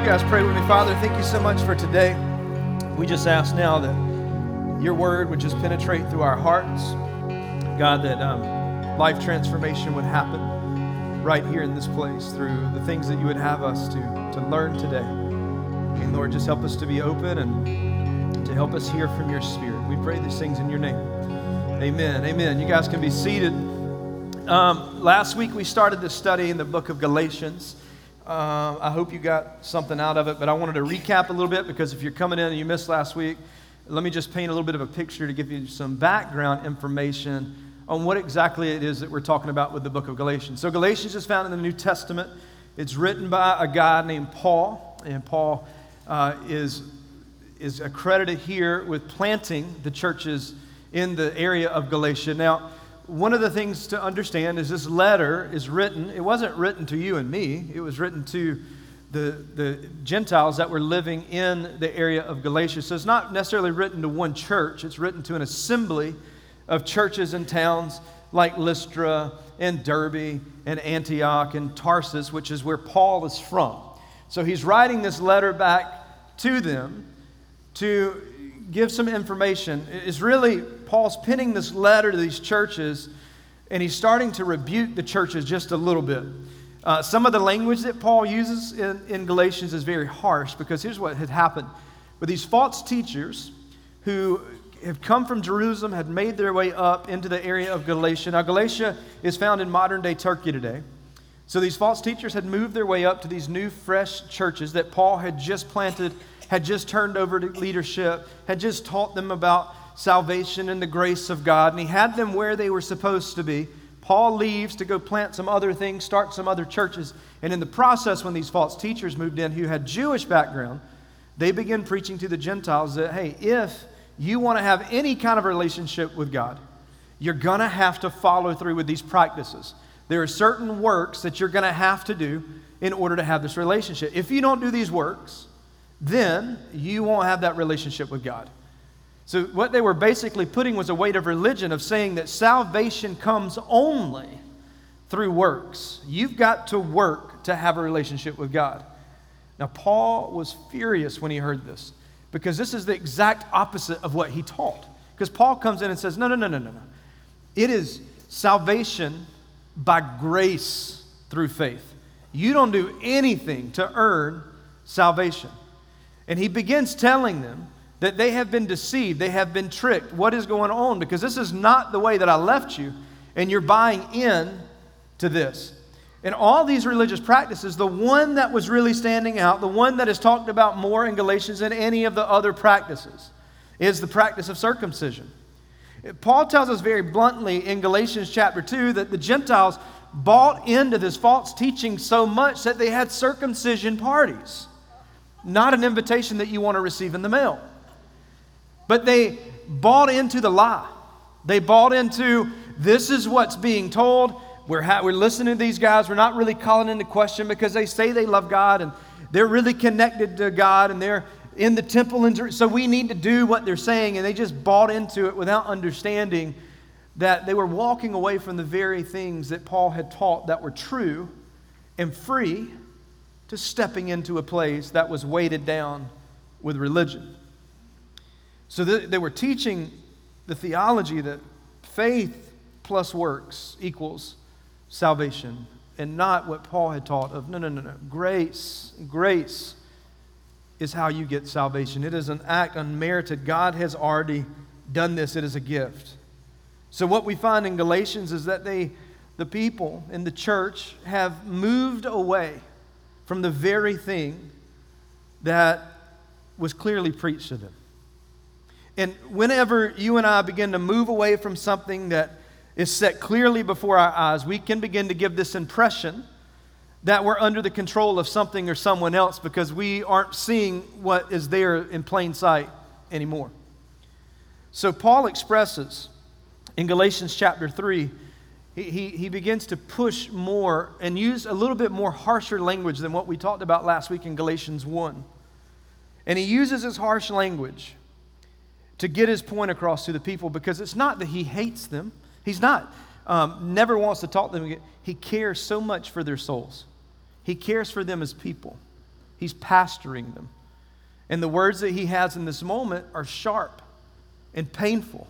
you guys pray with me? Father, thank you so much for today. We just ask now that your word would just penetrate through our hearts. God, that um, life transformation would happen right here in this place through the things that you would have us to, to learn today. And Lord, just help us to be open and to help us hear from your spirit. We pray these things in your name. Amen. Amen. You guys can be seated. Um, last week we started this study in the book of Galatians. Uh, I hope you got something out of it, but I wanted to recap a little bit because if you're coming in and you missed last week, let me just paint a little bit of a picture to give you some background information on what exactly it is that we're talking about with the book of Galatians. So, Galatians is found in the New Testament. It's written by a guy named Paul, and Paul uh, is, is accredited here with planting the churches in the area of Galatia. Now, one of the things to understand is this letter is written, it wasn't written to you and me, it was written to the, the Gentiles that were living in the area of Galatia. So it's not necessarily written to one church, it's written to an assembly of churches and towns like Lystra and Derbe and Antioch and Tarsus, which is where Paul is from. So he's writing this letter back to them to give some information. It's really, Paul's penning this letter to these churches, and he's starting to rebuke the churches just a little bit. Uh, some of the language that Paul uses in, in Galatians is very harsh because here's what had happened with these false teachers who have come from Jerusalem, had made their way up into the area of Galatia. Now, Galatia is found in modern day Turkey today. So these false teachers had moved their way up to these new, fresh churches that Paul had just planted had just turned over to leadership, had just taught them about salvation and the grace of God, and he had them where they were supposed to be. Paul leaves to go plant some other things, start some other churches. And in the process, when these false teachers moved in who had Jewish background, they began preaching to the Gentiles that, hey, if you want to have any kind of relationship with God, you're going to have to follow through with these practices. There are certain works that you're going to have to do in order to have this relationship. If you don't do these works, then you won't have that relationship with God. So, what they were basically putting was a weight of religion of saying that salvation comes only through works. You've got to work to have a relationship with God. Now, Paul was furious when he heard this because this is the exact opposite of what he taught. Because Paul comes in and says, No, no, no, no, no, no. It is salvation by grace through faith. You don't do anything to earn salvation. And he begins telling them that they have been deceived, they have been tricked. What is going on? Because this is not the way that I left you, and you're buying in to this. In all these religious practices, the one that was really standing out, the one that is talked about more in Galatians than any of the other practices, is the practice of circumcision. Paul tells us very bluntly in Galatians chapter 2 that the Gentiles bought into this false teaching so much that they had circumcision parties not an invitation that you want to receive in the mail. But they bought into the lie. They bought into this is what's being told. We're, ha- we're listening to these guys. We're not really calling into question because they say they love God and they're really connected to God and they're in the temple. And so we need to do what they're saying. And they just bought into it without understanding that they were walking away from the very things that Paul had taught that were true and free to stepping into a place that was weighted down with religion. So they were teaching the theology that faith plus works equals salvation, and not what Paul had taught of no, no, no, no. Grace, grace is how you get salvation. It is an act unmerited. God has already done this, it is a gift. So, what we find in Galatians is that they, the people in the church, have moved away from the very thing that was clearly preached to them. And whenever you and I begin to move away from something that is set clearly before our eyes, we can begin to give this impression that we're under the control of something or someone else because we aren't seeing what is there in plain sight anymore. So, Paul expresses in Galatians chapter 3 he, he, begins to push more and use a little bit more harsher language than what we talked about last week in Galatians 1. And he uses his harsh language to get his point across to the people because it's not that he hates them. He's not, um, never wants to talk to them again. He cares so much for their souls, he cares for them as people. He's pastoring them. And the words that he has in this moment are sharp and painful.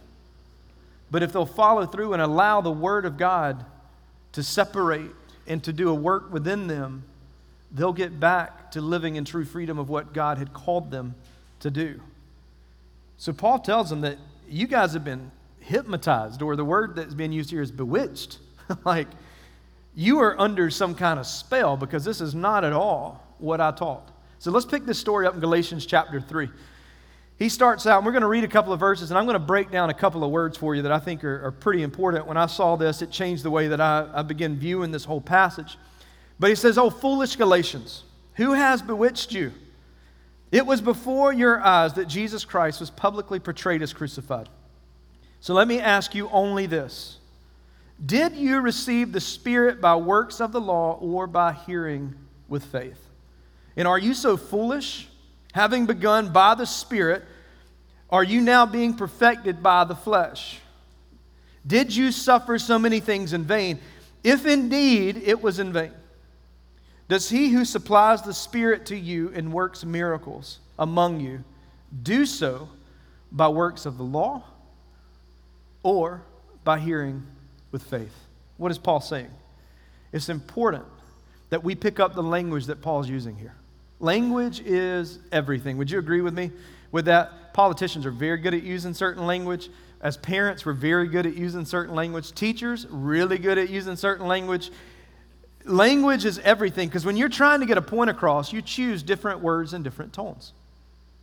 But if they'll follow through and allow the Word of God to separate and to do a work within them, they'll get back to living in true freedom of what God had called them to do. So Paul tells them that you guys have been hypnotized, or the word that's being used here is bewitched. like, you are under some kind of spell because this is not at all what I taught. So let's pick this story up in Galatians chapter 3. He starts out, and we're going to read a couple of verses, and I'm going to break down a couple of words for you that I think are, are pretty important. When I saw this, it changed the way that I, I began viewing this whole passage. But he says, Oh, foolish Galatians, who has bewitched you? It was before your eyes that Jesus Christ was publicly portrayed as crucified. So let me ask you only this Did you receive the Spirit by works of the law or by hearing with faith? And are you so foolish? Having begun by the Spirit, are you now being perfected by the flesh? Did you suffer so many things in vain? If indeed it was in vain, does he who supplies the Spirit to you and works miracles among you do so by works of the law or by hearing with faith? What is Paul saying? It's important that we pick up the language that Paul's using here. Language is everything. Would you agree with me with that? Politicians are very good at using certain language. As parents, we're very good at using certain language. Teachers, really good at using certain language. Language is everything because when you're trying to get a point across, you choose different words and different tones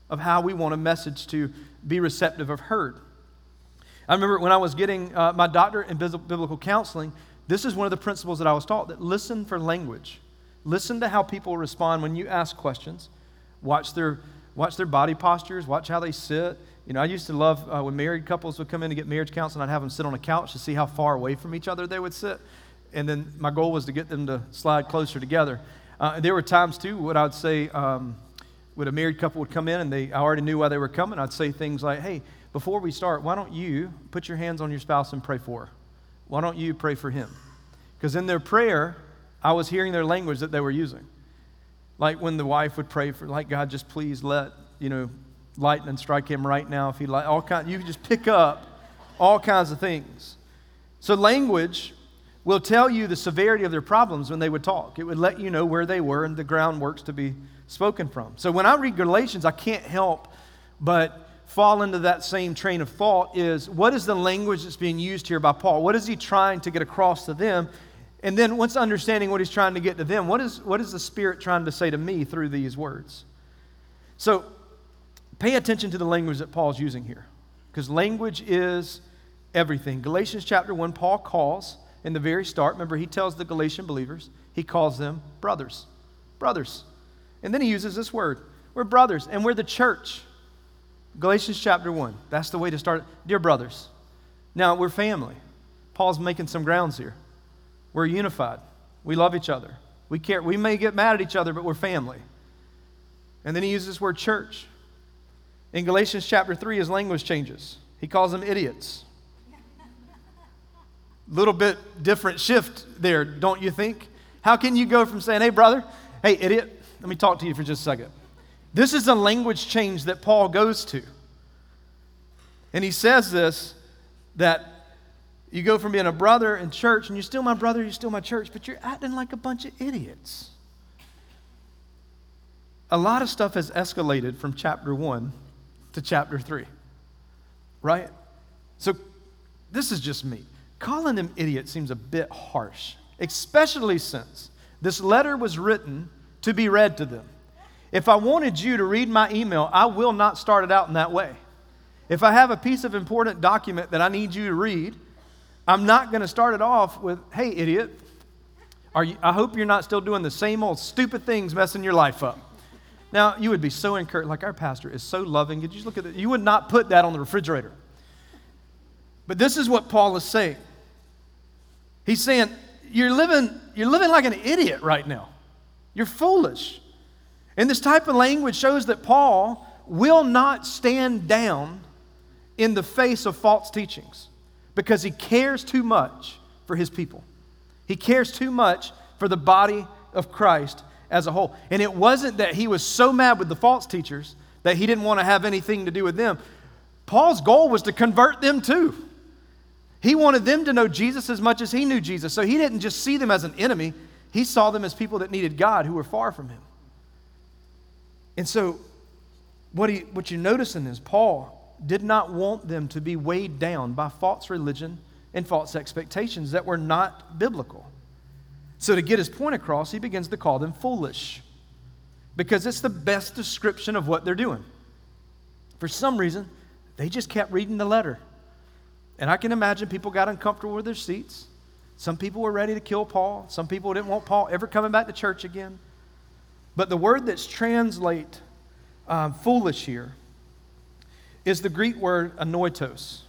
of how we want a message to be receptive of heard. I remember when I was getting uh, my doctorate in biblical counseling, this is one of the principles that I was taught that listen for language. Listen to how people respond when you ask questions. Watch their, watch their body postures. Watch how they sit. You know, I used to love uh, when married couples would come in to get marriage counseling, I'd have them sit on a couch to see how far away from each other they would sit. And then my goal was to get them to slide closer together. Uh, there were times, too, what I would say, um, when a married couple would come in and they, I already knew why they were coming, I'd say things like, hey, before we start, why don't you put your hands on your spouse and pray for her? Why don't you pray for him? Because in their prayer, I was hearing their language that they were using. Like when the wife would pray for, like, God, just please let, you know, lightning strike him right now if he like, all kind, you just pick up all kinds of things. So language will tell you the severity of their problems when they would talk. It would let you know where they were and the groundworks to be spoken from. So when I read Galatians, I can't help but fall into that same train of thought is what is the language that's being used here by Paul? What is he trying to get across to them? And then once understanding what he's trying to get to them, what is, what is the Spirit trying to say to me through these words? So pay attention to the language that Paul's using here, because language is everything. Galatians chapter 1, Paul calls in the very start, remember, he tells the Galatian believers, he calls them brothers. Brothers. And then he uses this word. We're brothers, and we're the church. Galatians chapter 1. That's the way to start. Dear brothers. Now, we're family. Paul's making some grounds here. We're unified. We love each other. We care. We may get mad at each other, but we're family. And then he uses this word church. In Galatians chapter 3, his language changes. He calls them idiots. Little bit different shift there, don't you think? How can you go from saying, hey, brother, hey, idiot, let me talk to you for just a second. This is a language change that Paul goes to. And he says this that you go from being a brother in church, and you're still my brother, you're still my church, but you're acting like a bunch of idiots. A lot of stuff has escalated from chapter 1 to chapter 3, right? So this is just me. Calling them idiots seems a bit harsh, especially since this letter was written to be read to them. If I wanted you to read my email, I will not start it out in that way. If I have a piece of important document that I need you to read, I'm not going to start it off with, hey, idiot, you, I hope you're not still doing the same old stupid things messing your life up. Now, you would be so encouraged, like our pastor is so loving. Could you just look at it? You would not put that on the refrigerator. But this is what Paul is saying. He's saying, you're living, you're living like an idiot right now. You're foolish. And this type of language shows that Paul will not stand down in the face of false teachings because he cares too much for his people. He cares too much for the body of Christ. as a whole. And it wasn't that he was so mad with the false teachers that he didn't want to have anything to do with them. Paul's goal was to convert them too. He wanted them to know Jesus as much as he knew Jesus. So he didn't just see them as an enemy, he saw them as people that needed God who were far from him. And so, what, he, what you're noticing is Paul did not want them to be weighed down by false religion and false expectations that were not biblical. So, to get his point across, he begins to call them foolish because it's the best description of what they're doing. For some reason, they just kept reading the letter. And I can imagine people got uncomfortable with their seats. Some people were ready to kill Paul. Some people didn't want Paul ever coming back to church again. But the word that's translate um, foolish here is the Greek word anoitos.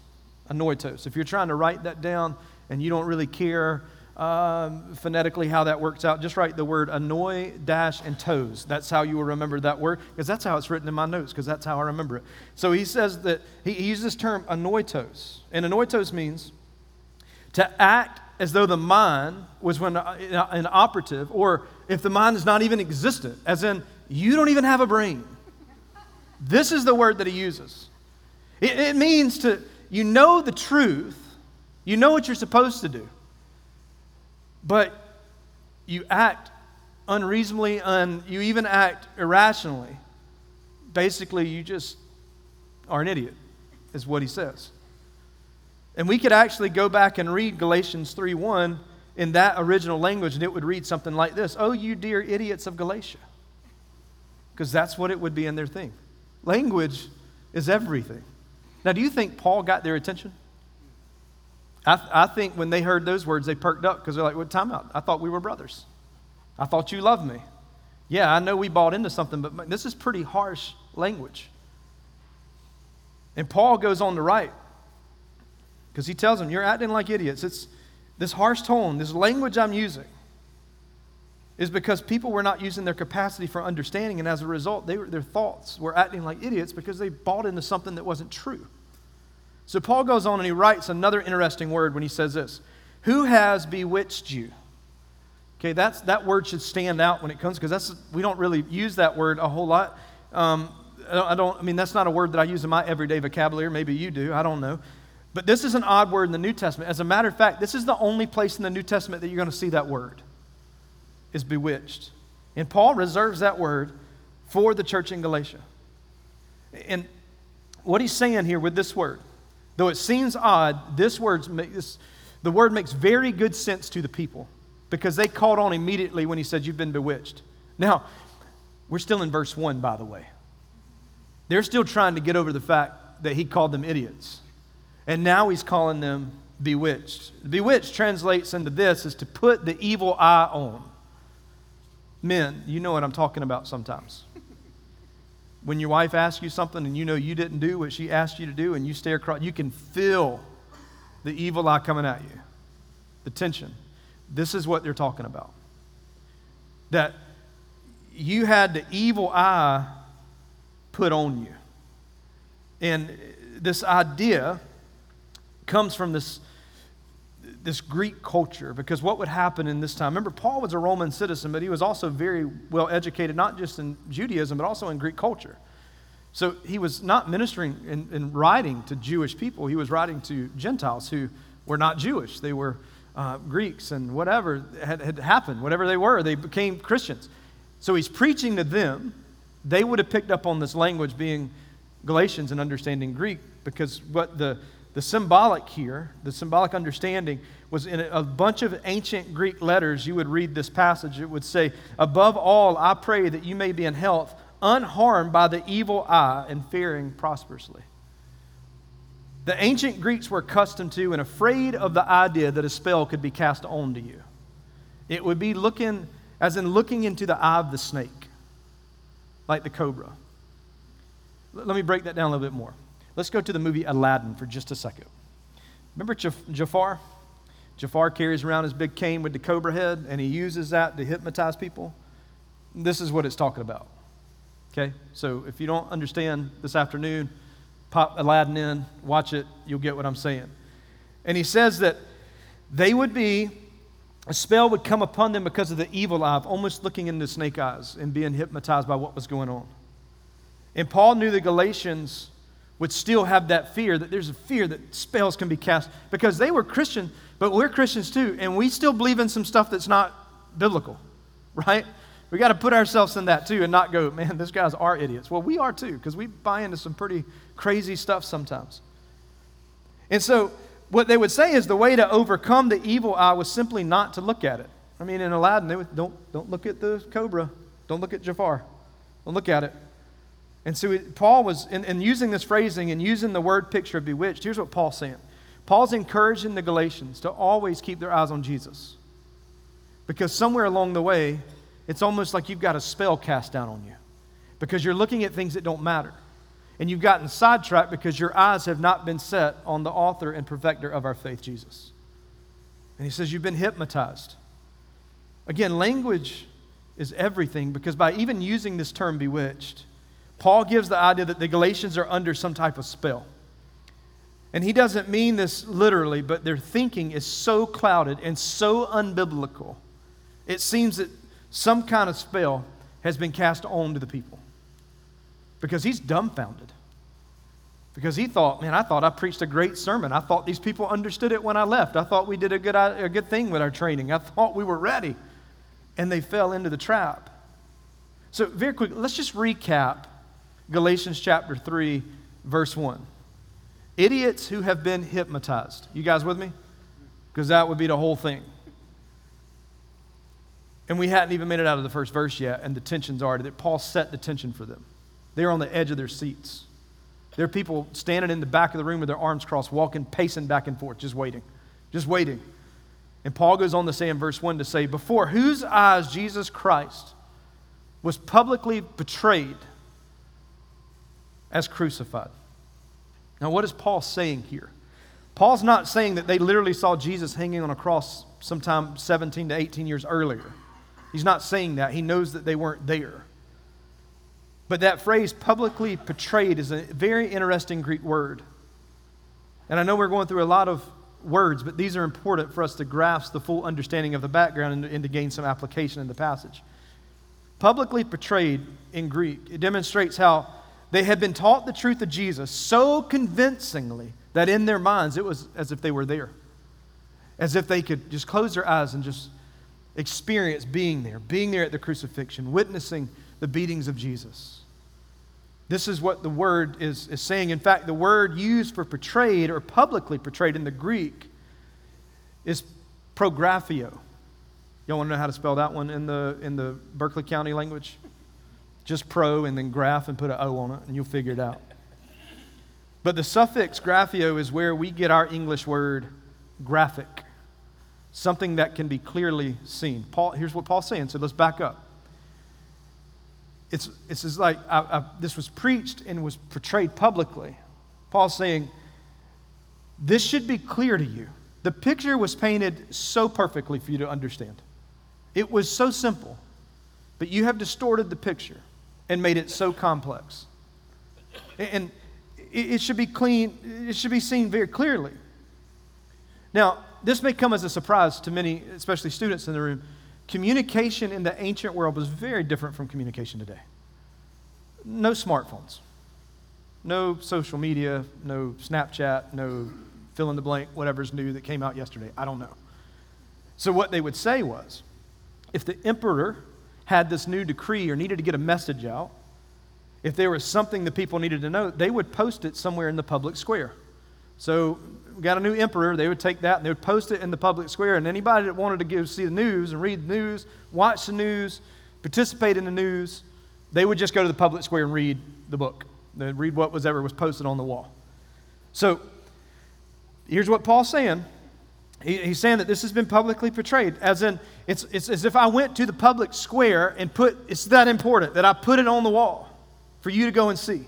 Anoitos. If you're trying to write that down and you don't really care um, phonetically how that works out, just write the word annoy dash and toes. That's how you will remember that word because that's how it's written in my notes because that's how I remember it. So he says that he, he uses this term anoitos, and anoitos means to act as though the mind was when uh, an operative, or if the mind is not even existent, as in you don't even have a brain. This is the word that he uses. It, it means to you know the truth, you know what you're supposed to do but you act unreasonably and you even act irrationally. Basically, you just are an idiot, is what he says. And we could actually go back and read Galatians 3:1 in that original language, and it would read something like this Oh, you dear idiots of Galatia. Because that's what it would be in their thing. Language is everything. Now, do you think Paul got their attention? I, I think when they heard those words, they perked up because they're like, what time out? I thought we were brothers. I thought you loved me. Yeah, I know we bought into something, but this is pretty harsh language. And Paul goes on to write because he tells them, You're acting like idiots. It's this harsh tone, this language I'm using is because people were not using their capacity for understanding, and as a result, were, their thoughts were acting like idiots because they bought into something that wasn't true. So Paul goes on and he writes another interesting word when he says this Who has bewitched you? Okay, that's, that word should stand out when it comes because that's we don't really use that word a whole lot. Um, I don't. I mean, that's not a word that I use in my everyday vocabulary. Maybe you do. I don't know. But this is an odd word in the New Testament. As a matter of fact, this is the only place in the New Testament that you're going to see that word is bewitched. And Paul reserves that word for the church in Galatia. And what he's saying here with this word Though it seems odd, this word, this, the word makes very good sense to the people because they caught on immediately when he said, You've been bewitched. Now, we're still in verse 1, by the way. They're still trying to get over the fact that he called them idiots. And now he's calling them bewitched. Bewitched translates into this is to put the evil eye on. Men, you know what I'm talking about sometimes. When your wife asks you something and you know you didn't do what she asked you to do and you stare across, you can feel the evil eye coming at you, the tension. This is what they're talking about. That you had the evil eye put on you. And this idea comes from this this Greek culture because what would happen in this time? Remember, Paul was a Roman citizen, but he was also very well educated, not just in Judaism, but also in Greek culture. So he was not ministering and, and writing to Jewish people, he was writing to Gentiles who were not Jewish. They were uh, Greeks and whatever had, had happened, whatever they were, they became Christians. So he's preaching to them. They would have picked up on this language being Galatians and understanding Greek because what the, the symbolic here, the symbolic understanding was in a bunch of ancient Greek letters, you would read this passage. It would say, Above all, I pray that you may be in health, unharmed by the evil eye, and faring prosperously. The ancient Greeks were accustomed to and afraid of the idea that a spell could be cast onto you. It would be looking, as in looking into the eye of the snake, like the cobra. Let me break that down a little bit more. Let's go to the movie Aladdin for just a second. Remember Jafar? Jafar carries around his big cane with the cobra head, and he uses that to hypnotize people. This is what it's talking about. Okay? So if you don't understand this afternoon, pop Aladdin in, watch it, you'll get what I'm saying. And he says that they would be a spell would come upon them because of the evil eye almost looking into snake eyes and being hypnotized by what was going on. And Paul knew the Galatians would still have that fear that there's a fear that spells can be cast because they were Christian, but we're Christians too, and we still believe in some stuff that's not biblical, right? We got to put ourselves in that too and not go, man, these guys are idiots. Well, we are too because we buy into some pretty crazy stuff sometimes. And so, what they would say is the way to overcome the evil eye was simply not to look at it. I mean, in Aladdin, they would, don't, don't look at the cobra, don't look at Jafar, don't look at it. And so it, Paul was, in, in using this phrasing and using the word picture of bewitched, here's what Paul's saying. Paul's encouraging the Galatians to always keep their eyes on Jesus. Because somewhere along the way, it's almost like you've got a spell cast down on you. Because you're looking at things that don't matter. And you've gotten sidetracked because your eyes have not been set on the author and perfecter of our faith, Jesus. And he says, You've been hypnotized. Again, language is everything because by even using this term bewitched, Paul gives the idea that the Galatians are under some type of spell. And he doesn't mean this literally, but their thinking is so clouded and so unbiblical. It seems that some kind of spell has been cast on to the people because he's dumbfounded. Because he thought, man, I thought I preached a great sermon. I thought these people understood it when I left. I thought we did a good, uh, a good thing with our training. I thought we were ready. And they fell into the trap. So, very quick, let's just recap Galatians chapter 3, verse 1. Idiots who have been hypnotized. You guys with me? Because that would be the whole thing. And we hadn't even made it out of the first verse yet, and the tensions are that Paul set the tension for them. They're on the edge of their seats. There are people standing in the back of the room with their arms crossed, walking, pacing back and forth, just waiting, just waiting. And Paul goes on to say in verse 1 to say, Before whose eyes Jesus Christ was publicly betrayed as crucified. Now, what is Paul saying here? Paul's not saying that they literally saw Jesus hanging on a cross sometime 17 to 18 years earlier. He's not saying that. He knows that they weren't there. But that phrase, publicly portrayed is a very interesting Greek word. And I know we're going through a lot of words, but these are important for us to grasp the full understanding of the background and, and to gain some application in the passage. Publicly portrayed in Greek, it demonstrates how they had been taught the truth of Jesus so convincingly that in their minds it was as if they were there, as if they could just close their eyes and just experience being there, being there at the crucifixion, witnessing the beatings of Jesus. This is what the word is, is saying. In fact, the word used for portrayed or publicly portrayed in the Greek is prographio. Y'all want to know how to spell that one in the, in the Berkeley County language? Just pro and then graph and put an O on it, and you'll figure it out. But the suffix graphio is where we get our English word graphic something that can be clearly seen. Paul, here's what Paul's saying. So let's back up. It's, it's like I, I, this was preached and was portrayed publicly. Paul's saying, This should be clear to you. The picture was painted so perfectly for you to understand. It was so simple, but you have distorted the picture and made it so complex. And it should be clean, it should be seen very clearly. Now, this may come as a surprise to many, especially students in the room. Communication in the ancient world was very different from communication today. No smartphones, no social media, no Snapchat, no fill in the blank, whatever's new that came out yesterday. I don't know. So, what they would say was if the emperor had this new decree or needed to get a message out, if there was something the people needed to know, they would post it somewhere in the public square. So got a new emperor, they would take that and they would post it in the public square. And anybody that wanted to go see the news and read the news, watch the news, participate in the news, they would just go to the public square and read the book. They'd read what was ever was posted on the wall. So here's what Paul's saying. He, he's saying that this has been publicly portrayed, as in it's, it's as if I went to the public square and put it's that important that I put it on the wall for you to go and see.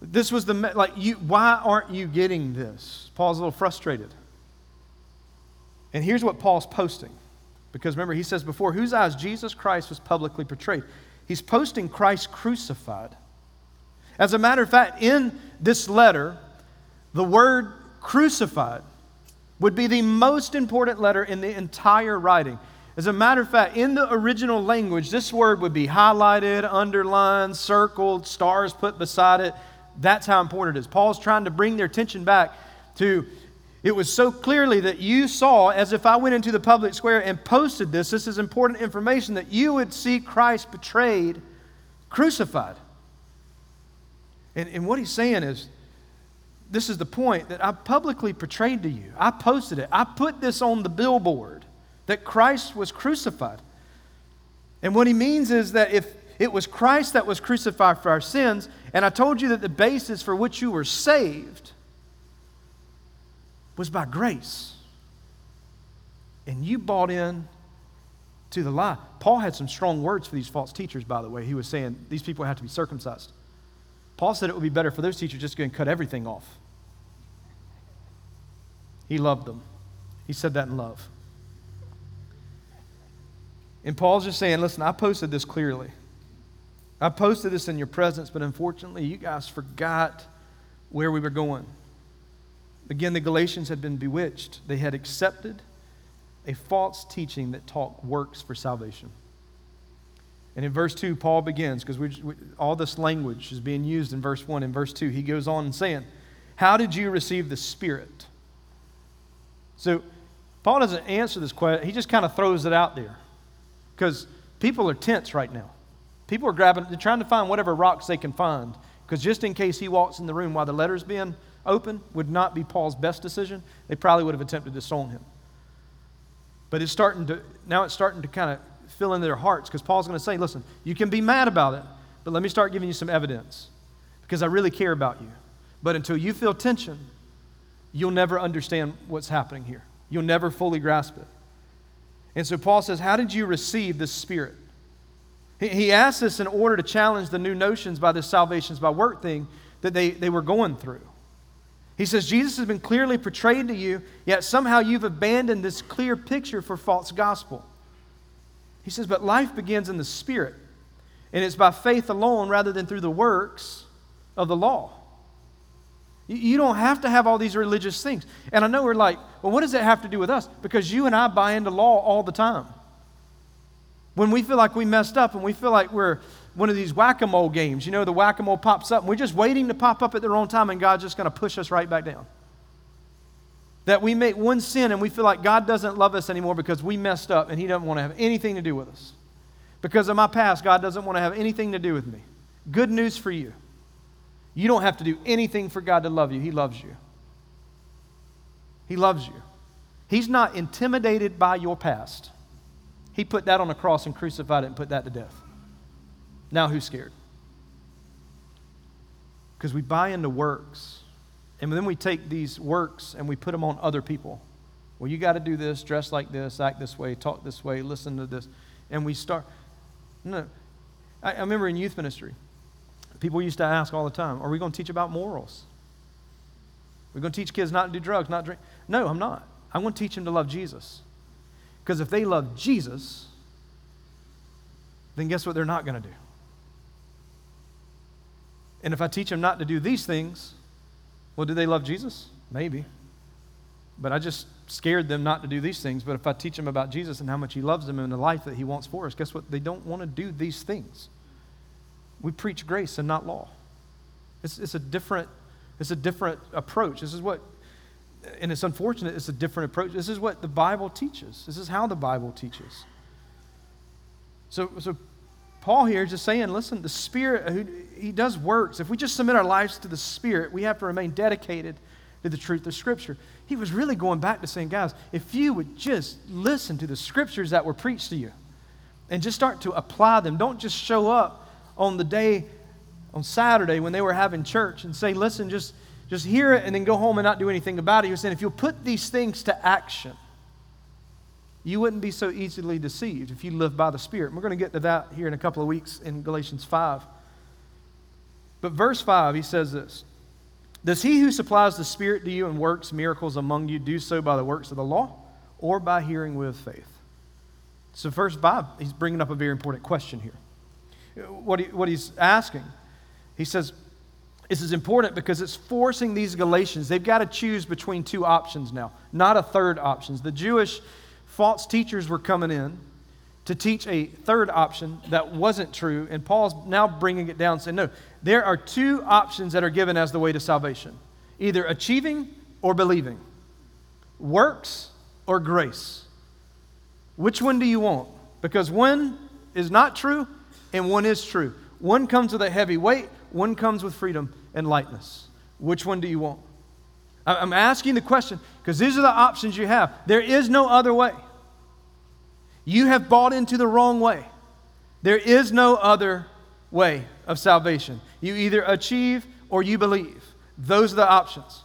This was the, like, you, why aren't you getting this? Paul's a little frustrated. And here's what Paul's posting. Because remember, he says before, whose eyes Jesus Christ was publicly portrayed. He's posting Christ crucified. As a matter of fact, in this letter, the word crucified would be the most important letter in the entire writing. As a matter of fact, in the original language, this word would be highlighted, underlined, circled, stars put beside it. That's how important it is. Paul's trying to bring their attention back to it was so clearly that you saw, as if I went into the public square and posted this, this is important information, that you would see Christ betrayed, crucified. And, and what he's saying is, this is the point that I publicly portrayed to you. I posted it. I put this on the billboard that Christ was crucified. And what he means is that if it was Christ that was crucified for our sins, and I told you that the basis for which you were saved was by grace. And you bought in to the lie. Paul had some strong words for these false teachers, by the way. He was saying these people have to be circumcised. Paul said it would be better for those teachers just to go and cut everything off. He loved them. He said that in love. And Paul's just saying, listen, I posted this clearly. I posted this in your presence, but unfortunately, you guys forgot where we were going. Again, the Galatians had been bewitched. They had accepted a false teaching that taught works for salvation. And in verse 2, Paul begins, because all this language is being used in verse 1. In verse 2, he goes on and saying, How did you receive the Spirit? So, Paul doesn't answer this question, he just kind of throws it out there. Because people are tense right now. People are grabbing, they're trying to find whatever rocks they can find. Because just in case he walks in the room while the letter's being open would not be Paul's best decision. They probably would have attempted to stone him. But it's starting to, now it's starting to kind of fill in their hearts because Paul's going to say, listen, you can be mad about it, but let me start giving you some evidence because I really care about you. But until you feel tension, you'll never understand what's happening here. You'll never fully grasp it. And so Paul says, How did you receive this Spirit? He asks this in order to challenge the new notions by this salvations by work thing that they, they were going through. He says, Jesus has been clearly portrayed to you, yet somehow you've abandoned this clear picture for false gospel. He says, but life begins in the Spirit, and it's by faith alone rather than through the works of the law. You don't have to have all these religious things. And I know we're like, well, what does that have to do with us? Because you and I buy into law all the time. When we feel like we messed up and we feel like we're one of these whack a mole games. You know, the whack a mole pops up and we're just waiting to pop up at the wrong time and God's just going to push us right back down. That we make one sin and we feel like God doesn't love us anymore because we messed up and He doesn't want to have anything to do with us. Because of my past, God doesn't want to have anything to do with me. Good news for you. You don't have to do anything for God to love you. He loves you. He loves you. He's not intimidated by your past. He put that on a cross and crucified it and put that to death. Now who's scared? Because we buy into works. And then we take these works and we put them on other people. Well, you got to do this, dress like this, act this way, talk this way, listen to this. And we start. No. I, I remember in youth ministry, people used to ask all the time, Are we going to teach about morals? We're going to teach kids not to do drugs, not drink. No, I'm not. I want to teach them to love Jesus. Because if they love Jesus, then guess what they're not going to do? And if I teach them not to do these things, well, do they love Jesus? Maybe. But I just scared them not to do these things. But if I teach them about Jesus and how much He loves them and the life that He wants for us, guess what? They don't want to do these things. We preach grace and not law. It's, it's, a different, it's a different approach. This is what, and it's unfortunate, it's a different approach. This is what the Bible teaches. This is how the Bible teaches. So, so Paul here is just saying, listen, the Spirit, He does works. If we just submit our lives to the Spirit, we have to remain dedicated to the truth of Scripture. He was really going back to saying, guys, if you would just listen to the Scriptures that were preached to you and just start to apply them, don't just show up on the day, on Saturday when they were having church and say, listen, just, just hear it and then go home and not do anything about it. He was saying, if you'll put these things to action, you wouldn't be so easily deceived if you live by the Spirit. we're going to get to that here in a couple of weeks in Galatians 5. But verse 5, he says this Does he who supplies the Spirit to you and works miracles among you do so by the works of the law or by hearing with faith? So, verse 5, he's bringing up a very important question here. What, he, what he's asking, he says, This is important because it's forcing these Galatians, they've got to choose between two options now, not a third option. The Jewish false teachers were coming in to teach a third option that wasn't true, and Paul's now bringing it down saying, no, there are two options that are given as the way to salvation either achieving or believing, works or grace. Which one do you want? Because one is not true and one is true. One comes with a heavy weight, one comes with freedom and lightness. Which one do you want? I'm asking the question because these are the options you have. There is no other way. You have bought into the wrong way. There is no other way of salvation. You either achieve or you believe. Those are the options.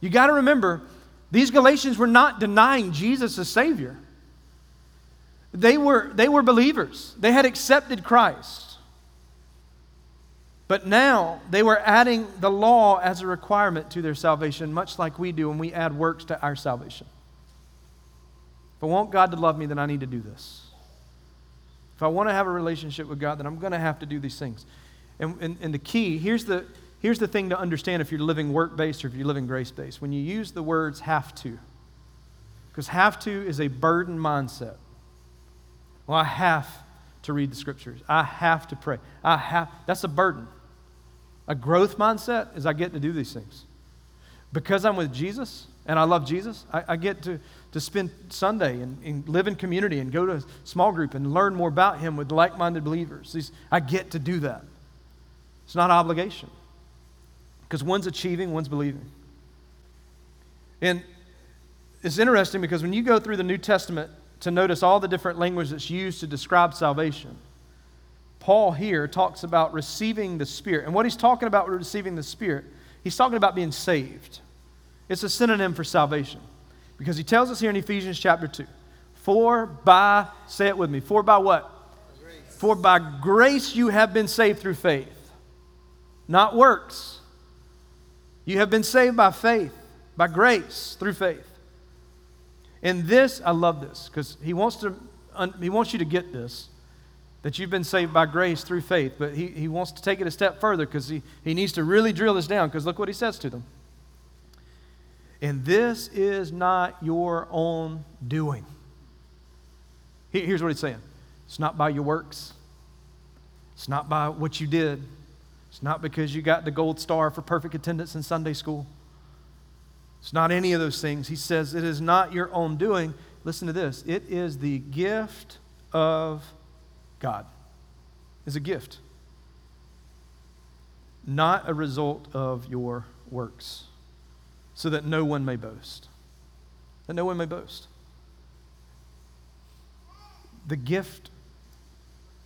You got to remember, these Galatians were not denying Jesus as Savior. They were, they were believers, they had accepted Christ. But now they were adding the law as a requirement to their salvation, much like we do when we add works to our salvation. I want God to love me, then I need to do this. If I want to have a relationship with God, then I'm going to have to do these things. And, and, and the key here's the, here's the thing to understand if you're living work based or if you're living grace based. When you use the words have to, because have to is a burden mindset. Well, I have to read the scriptures. I have to pray. I have that's a burden. A growth mindset is I get to do these things. Because I'm with Jesus and I love Jesus, I, I get to to spend Sunday and, and, live in community and go to a small group and learn more about Him with like minded believers. These, I get to do that. It's not obligation because one's achieving, one's believing. And it's interesting because when you go through the New Testament to notice all the different language that's used to describe salvation, Paul here talks about receiving the Spirit. And what he's talking about with receiving the Spirit, he's talking about being saved. It's a synonym for salvation. Because he tells us here in Ephesians chapter 2 For by, say it with me, for by what? Grace. For by grace you have been saved through faith, not works. You have been saved by faith, by grace, through faith. And this, I love this, because he wants to he wants you to get this that you've been saved by grace through faith, but he, he wants to take it a step further because he, he needs to really drill this down because look what he says to them. And this is not your own doing. Here's what he's saying it's not by your works, it's not by what you did, it's not because you got the gold star for perfect attendance in Sunday school. It's not any of those things. He says it is not your own doing. Listen to this it is the gift of God. It's a gift, not a result of your works so that no one may boast. That no one may boast. The gift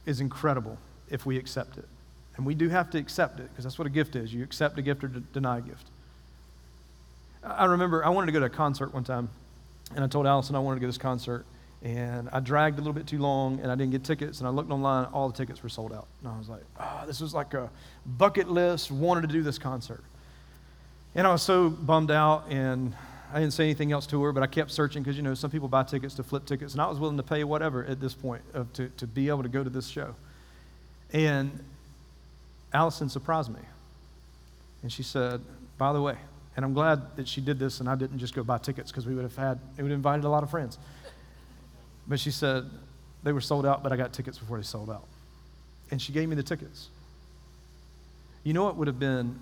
is incredible if we accept it. And we do have to accept it because that's what a gift is. You accept a gift or deny a gift. I remember I wanted to go to a concert one time, and I told Allison I wanted to go to this concert, and I dragged a little bit too long, and I didn't get tickets, and I looked online, all the tickets were sold out. And I was like, oh, this was like a bucket list, wanted to do this concert. And I was so bummed out, and I didn't say anything else to her, but I kept searching because, you know, some people buy tickets to flip tickets, and I was willing to pay whatever at this point of, to, to be able to go to this show. And Allison surprised me. And she said, by the way, and I'm glad that she did this and I didn't just go buy tickets because we would have had, it would have invited a lot of friends. But she said, they were sold out, but I got tickets before they sold out. And she gave me the tickets. You know what would have been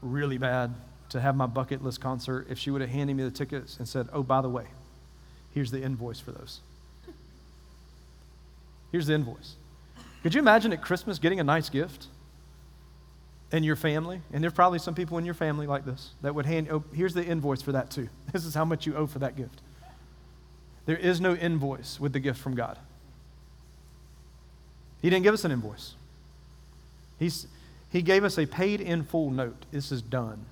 really bad to have my bucket list concert if she would have handed me the tickets and said, oh, by the way, here's the invoice for those. Here's the invoice. Could you imagine at Christmas getting a nice gift? And your family, and there's probably some people in your family like this that would hand, oh, here's the invoice for that too. This is how much you owe for that gift. There is no invoice with the gift from God. He didn't give us an invoice. He's, he gave us a paid in full note. This is done.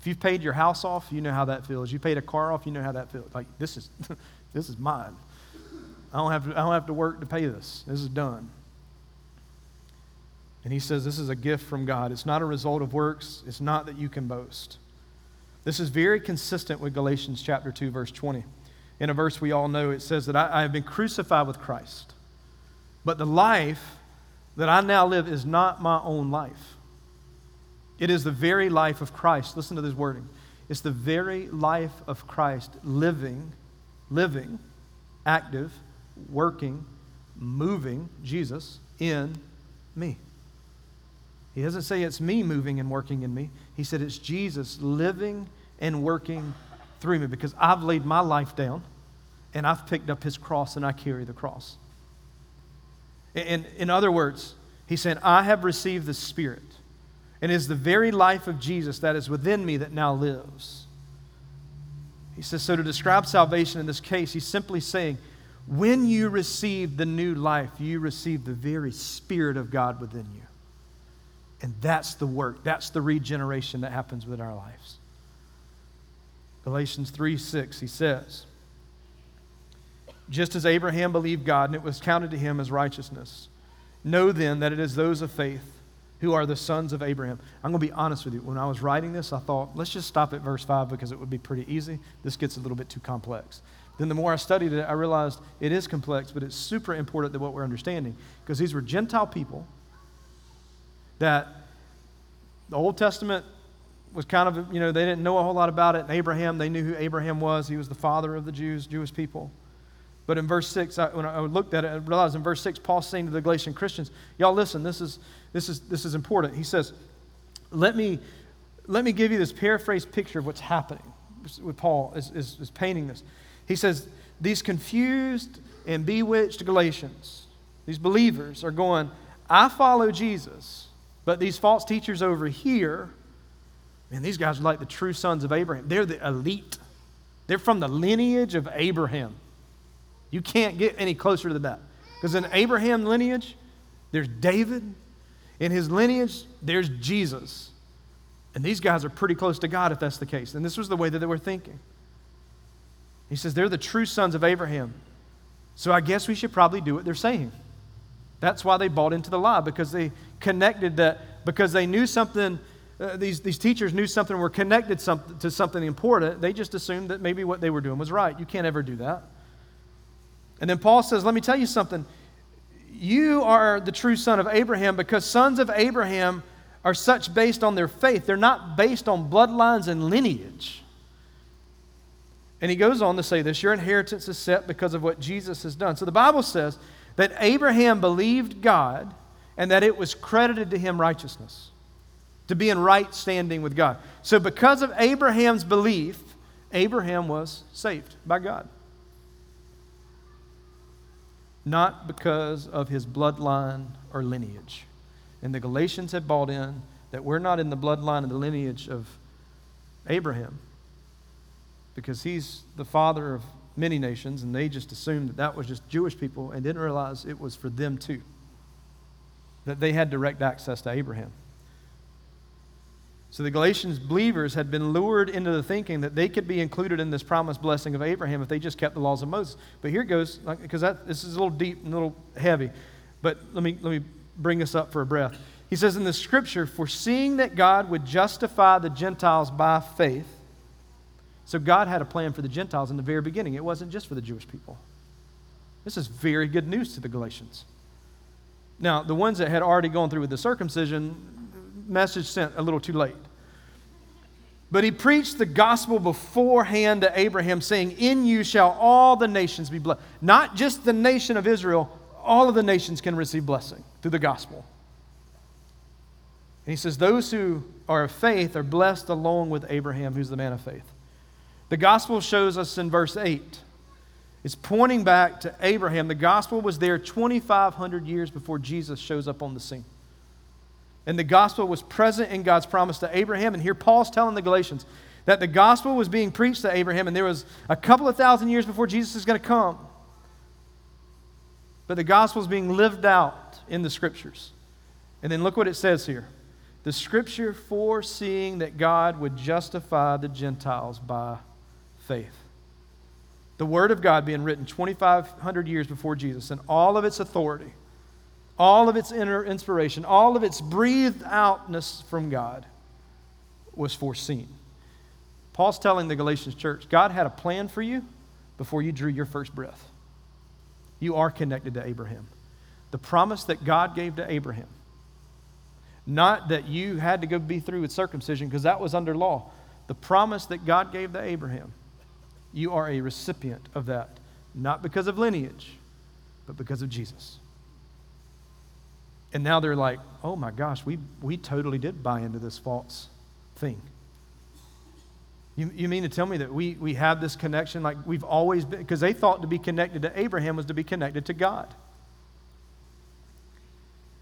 If you've paid your house off, you know how that feels. You paid a car off, you know how that feels. Like this is this is mine. I don't have to, I don't have to work to pay this. This is done. And he says this is a gift from God. It's not a result of works. It's not that you can boast. This is very consistent with Galatians chapter 2, verse 20. In a verse we all know, it says that I, I have been crucified with Christ. But the life that I now live is not my own life It is the very life of Christ. Listen to this wording. It's the very life of Christ living, living, active, working, moving, Jesus, in me. He doesn't say it's me moving and working in me. He said it's Jesus living and working through me because I've laid my life down and I've picked up his cross and I carry the cross. In, in other words, he's saying, I have received the Spirit, and is the very life of Jesus that is within me that now lives. He says, so to describe salvation in this case, he's simply saying, when you receive the new life, you receive the very Spirit of God within you. And that's the work, that's the regeneration that happens within our lives. Galatians 3 6, he says, Just as Abraham believed God and it was counted to him as righteousness, know then that it is those of faith who are the sons of Abraham. I'm going to be honest with you. When I was writing this, I thought, let's just stop at verse 5 because it would be pretty easy. This gets a little bit too complex. Then the more I studied it, I realized it is complex, but it's super important that what we're understanding because these were Gentile people that the Old Testament was kind of, you know, they didn't know a whole lot about it. And Abraham, they knew who Abraham was. He was the father of the Jews, Jewish people. But in verse 6, I, when I looked at it, I realized in verse 6, Paul's saying to the Galatian Christians, y'all listen, this is, this is, this is important. He says, let me, let me give you this paraphrased picture of what's happening. With Paul is, is, is painting this. He says, these confused and bewitched Galatians, these believers are going, I follow Jesus but these false teachers over here, man, these guys are like the true sons of Abraham. They're the elite. They're from the lineage of Abraham. You can't get any closer to that. Because in Abraham lineage, there's David. In his lineage, there's Jesus. And these guys are pretty close to God if that's the case. And this was the way that they were thinking. He says, they're the true sons of Abraham. So I guess we should probably do what they're saying. That's why they bought into the lie, because they connected that, because they knew something, uh, these, these teachers knew something, were connected some, to something important. They just assumed that maybe what they were doing was right. You can't ever do that. And then Paul says, Let me tell you something. You are the true son of Abraham because sons of Abraham are such based on their faith. They're not based on bloodlines and lineage. And he goes on to say this your inheritance is set because of what Jesus has done. So the Bible says that Abraham believed God and that it was credited to him righteousness, to be in right standing with God. So, because of Abraham's belief, Abraham was saved by God. Not because of his bloodline or lineage. And the Galatians had bought in that we're not in the bloodline and the lineage of Abraham because he's the father of many nations, and they just assumed that that was just Jewish people and didn't realize it was for them too, that they had direct access to Abraham. So the Galatians believers had been lured into the thinking that they could be included in this promised blessing of Abraham if they just kept the laws of Moses. But here goes, because this is a little deep and a little heavy. But let me, let me bring this up for a breath. He says in the scripture, foreseeing that God would justify the Gentiles by faith, so God had a plan for the Gentiles in the very beginning. It wasn't just for the Jewish people. This is very good news to the Galatians. Now, the ones that had already gone through with the circumcision, message sent a little too late. But he preached the gospel beforehand to Abraham, saying, In you shall all the nations be blessed. Not just the nation of Israel, all of the nations can receive blessing through the gospel. And he says, Those who are of faith are blessed along with Abraham, who's the man of faith. The gospel shows us in verse 8. It's pointing back to Abraham. The gospel was there 2,500 years before Jesus shows up on the scene. And the gospel was present in God's promise to Abraham. And here Paul's telling the Galatians that the gospel was being preached to Abraham, and there was a couple of thousand years before Jesus is going to come. But the gospel is being lived out in the scriptures. And then look what it says here the scripture foreseeing that God would justify the Gentiles by faith. The Word of God being written 2,500 years before Jesus and all of its authority, all of its inner inspiration, all of its breathed outness from God was foreseen. Paul's telling the Galatians church God had a plan for you before you drew your first breath. You are connected to Abraham. The promise that God gave to Abraham Not that you had to go be through with circumcision, because that was under law. The promise that God gave to Abraham, you are a recipient of that, not because of lineage, but because of Jesus. And now they're like, oh my gosh, we, we totally did buy into this false thing. You, you mean to tell me that we, we have this connection like we've always been? Because they thought to be connected to Abraham was to be connected to God.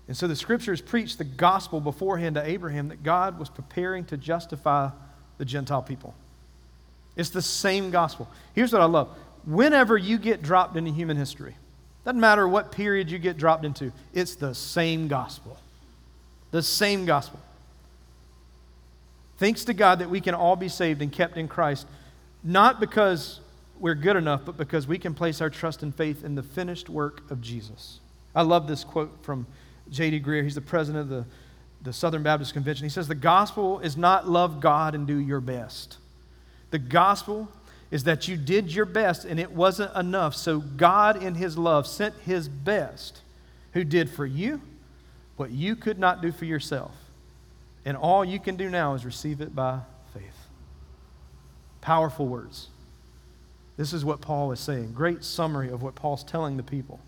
And so the scriptures preach the gospel beforehand to Abraham that God was preparing to justify the Gentile people. It's the same gospel. Here's what I love whenever you get dropped into human history, doesn't matter what period you get dropped into, it's the same gospel. The same gospel. Thanks to God that we can all be saved and kept in Christ, not because we're good enough, but because we can place our trust and faith in the finished work of Jesus. I love this quote from J.D. Greear. He's the president of the, the Southern Baptist Convention. He says, The gospel is not love God and do your best. The gospel is that you did your best and it wasn't enough. So God, in His love, sent His best, who did for you what you could not do for yourself. And all you can do now is receive it by faith. Powerful words. This is what Paul is saying. Great summary of what Paul's telling the people.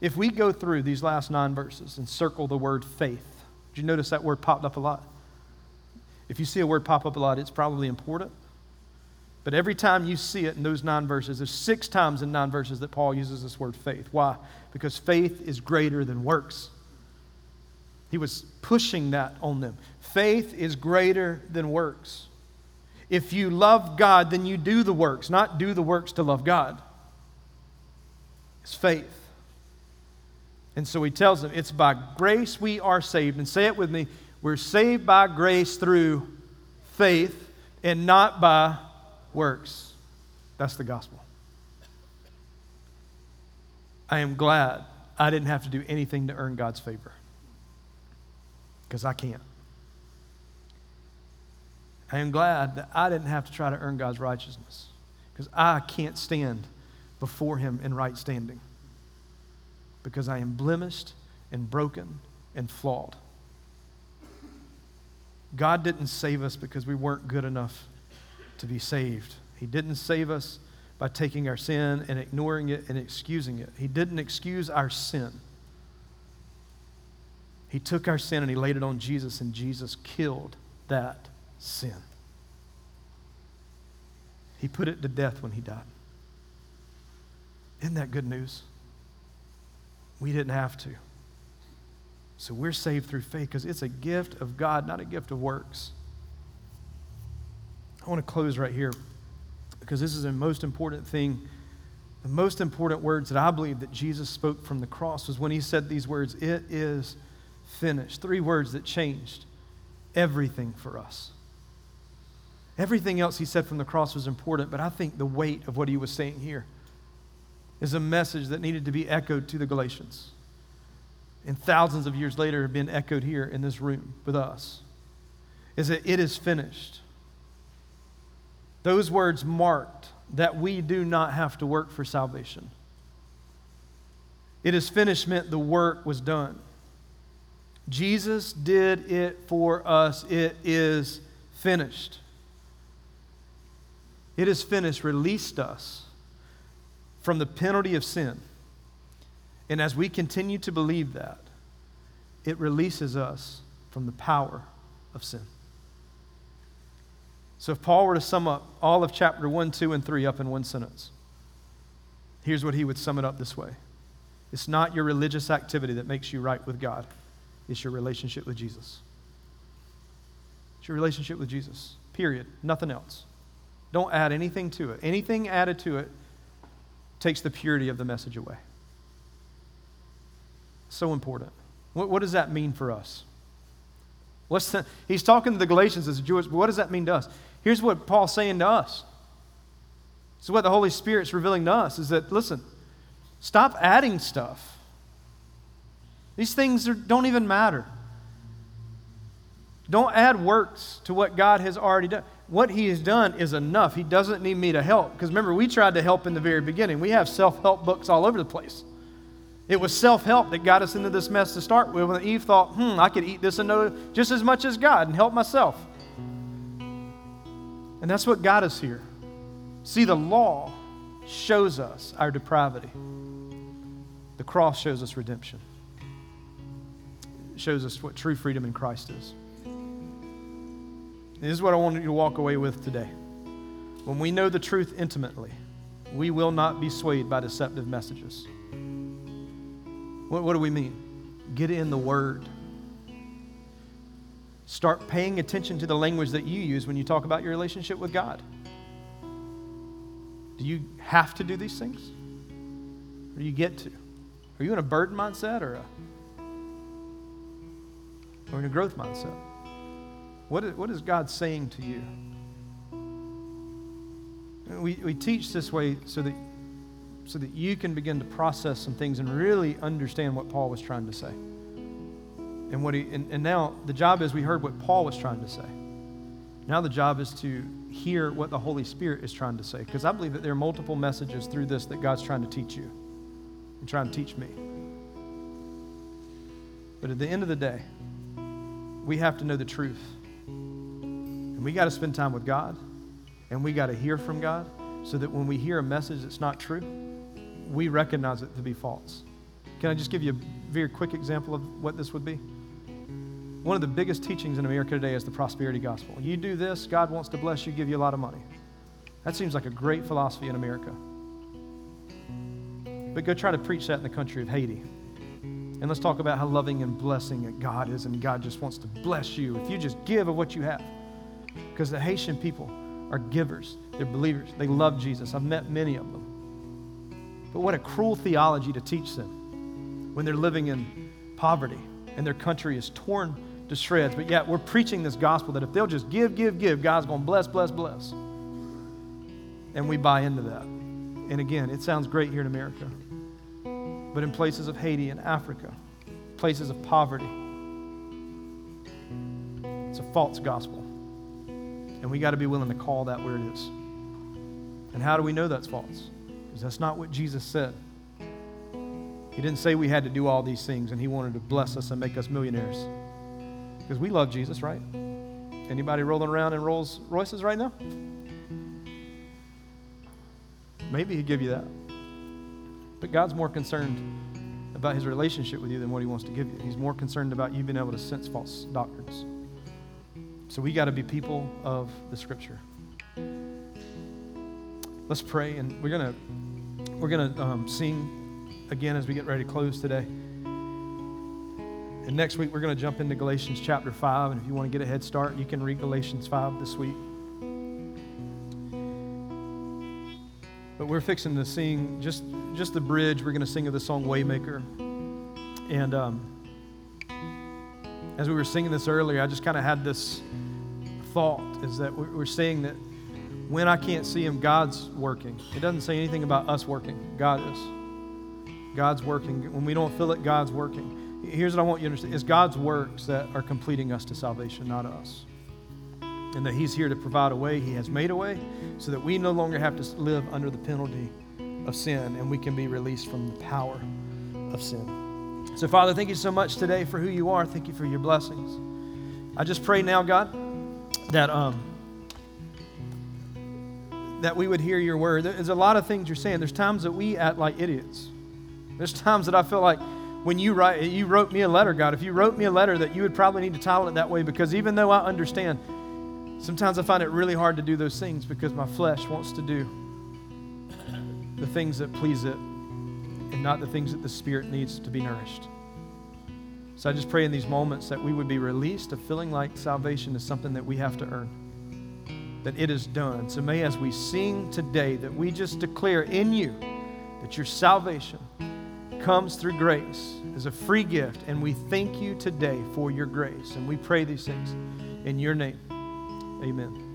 If we go through these last nine verses and circle the word faith, did you notice that word popped up a lot? If you see a word pop up a lot, it's probably important. But every time you see it in those nine verses, there's six times in nine verses that Paul uses this word faith. Why? Because faith is greater than works. He was pushing that on them. Faith is greater than works. If you love God, then you do the works, not do the works to love God. It's faith. And so he tells them, it's by grace we are saved. And say it with me we're saved by grace through faith and not by works. That's the gospel. I am glad I didn't have to do anything to earn God's favor because I can't. I am glad that I didn't have to try to earn God's righteousness because I can't stand before Him in right standing because I am blemished and broken and flawed. God didn't save us because we weren't good enough to be saved. He didn't save us by taking our sin and ignoring it and excusing it. He didn't excuse our sin. He took our sin and he laid it on Jesus, and Jesus killed that sin. He put it to death when he died. Isn't that good news? We didn't have to. So we're saved through faith because it's a gift of God, not a gift of works. I want to close right here because this is the most important thing. The most important words that I believe that Jesus spoke from the cross was when he said these words, It is finished. Three words that changed everything for us. Everything else he said from the cross was important, but I think the weight of what he was saying here is a message that needed to be echoed to the Galatians and thousands of years later have been echoed here in this room with us, is that it is finished. Those words marked that we do not have to work for salvation. It is finished meant the work was done. Jesus did it for us. It is finished. It is finished, released us from the penalty of sin and as we continue to believe that, it releases us from the power of sin. So, if Paul were to sum up all of chapter 1, 2, and 3 up in one sentence, here's what he would sum it up this way It's not your religious activity that makes you right with God, it's your relationship with Jesus. It's your relationship with Jesus, period. Nothing else. Don't add anything to it. Anything added to it takes the purity of the message away. So important. What, what does that mean for us? The, he's talking to the Galatians as a Jewish, but what does that mean to us? Here's what Paul's saying to us. So what the Holy Spirit's revealing to us is that, listen, stop adding stuff. These things are, don't even matter. Don't add works to what God has already done. What He has done is enough. He doesn't need me to help. Because remember, we tried to help in the very beginning. We have self help books all over the place. It was self help that got us into this mess to start with when Eve thought, hmm, I could eat this and know just as much as God and help myself. And that's what got us here. See, the law shows us our depravity, the cross shows us redemption, it shows us what true freedom in Christ is. This is what I want you to walk away with today. When we know the truth intimately, we will not be swayed by deceptive messages. What, what do we mean? Get in the Word. Start paying attention to the language that you use when you talk about your relationship with God. Do you have to do these things? Or do you get to? Are you in a burden mindset or, a, or in a growth mindset? What is, what is God saying to you? We, we teach this way so that, so that you can begin to process some things and really understand what Paul was trying to say. And, what he, and, and now the job is we heard what Paul was trying to say. Now the job is to hear what the Holy Spirit is trying to say. Because I believe that there are multiple messages through this that God's trying to teach you and trying to teach me. But at the end of the day, we have to know the truth. And we got to spend time with God and we got to hear from God so that when we hear a message that's not true, we recognize it to be false. Can I just give you a very quick example of what this would be? One of the biggest teachings in America today is the prosperity gospel. You do this, God wants to bless you, give you a lot of money. That seems like a great philosophy in America. But go try to preach that in the country of Haiti. And let's talk about how loving and blessing God is, and God just wants to bless you if you just give of what you have. Because the Haitian people are givers, they're believers, they love Jesus. I've met many of them. But what a cruel theology to teach them when they're living in poverty and their country is torn to shreds. But yet we're preaching this gospel that if they'll just give, give, give, God's going to bless, bless, bless. And we buy into that. And again, it sounds great here in America. But in places of Haiti and Africa, places of poverty, it's a false gospel. And we got to be willing to call that where it is. And how do we know that's false? Because that's not what Jesus said. He didn't say we had to do all these things and he wanted to bless us and make us millionaires. Because we love Jesus, right? Anybody rolling around in Rolls Royces right now? Maybe he'd give you that. But God's more concerned about his relationship with you than what he wants to give you. He's more concerned about you being able to sense false doctrines. So we got to be people of the scripture. Let's pray, and we're gonna we're gonna um, sing again as we get ready to close today. And next week we're gonna jump into Galatians chapter five. And if you want to get a head start, you can read Galatians five this week. But we're fixing to sing just just the bridge. We're gonna sing of the song Waymaker, and. Um, as we were singing this earlier, I just kind of had this thought is that we're saying that when I can't see Him, God's working. It doesn't say anything about us working. God is. God's working. When we don't feel it, God's working. Here's what I want you to understand it's God's works that are completing us to salvation, not us. And that He's here to provide a way. He has made a way so that we no longer have to live under the penalty of sin and we can be released from the power of sin. So, Father, thank you so much today for who you are. Thank you for your blessings. I just pray now, God, that um, that we would hear your word. There's a lot of things you're saying. There's times that we act like idiots. There's times that I feel like when you write, you wrote me a letter, God. If you wrote me a letter, that you would probably need to title it that way because even though I understand, sometimes I find it really hard to do those things because my flesh wants to do the things that please it and not the things that the Spirit needs to be nourished. So I just pray in these moments that we would be released of feeling like salvation is something that we have to earn, that it is done. So may, as we sing today, that we just declare in you that your salvation comes through grace as a free gift. And we thank you today for your grace. And we pray these things in your name. Amen.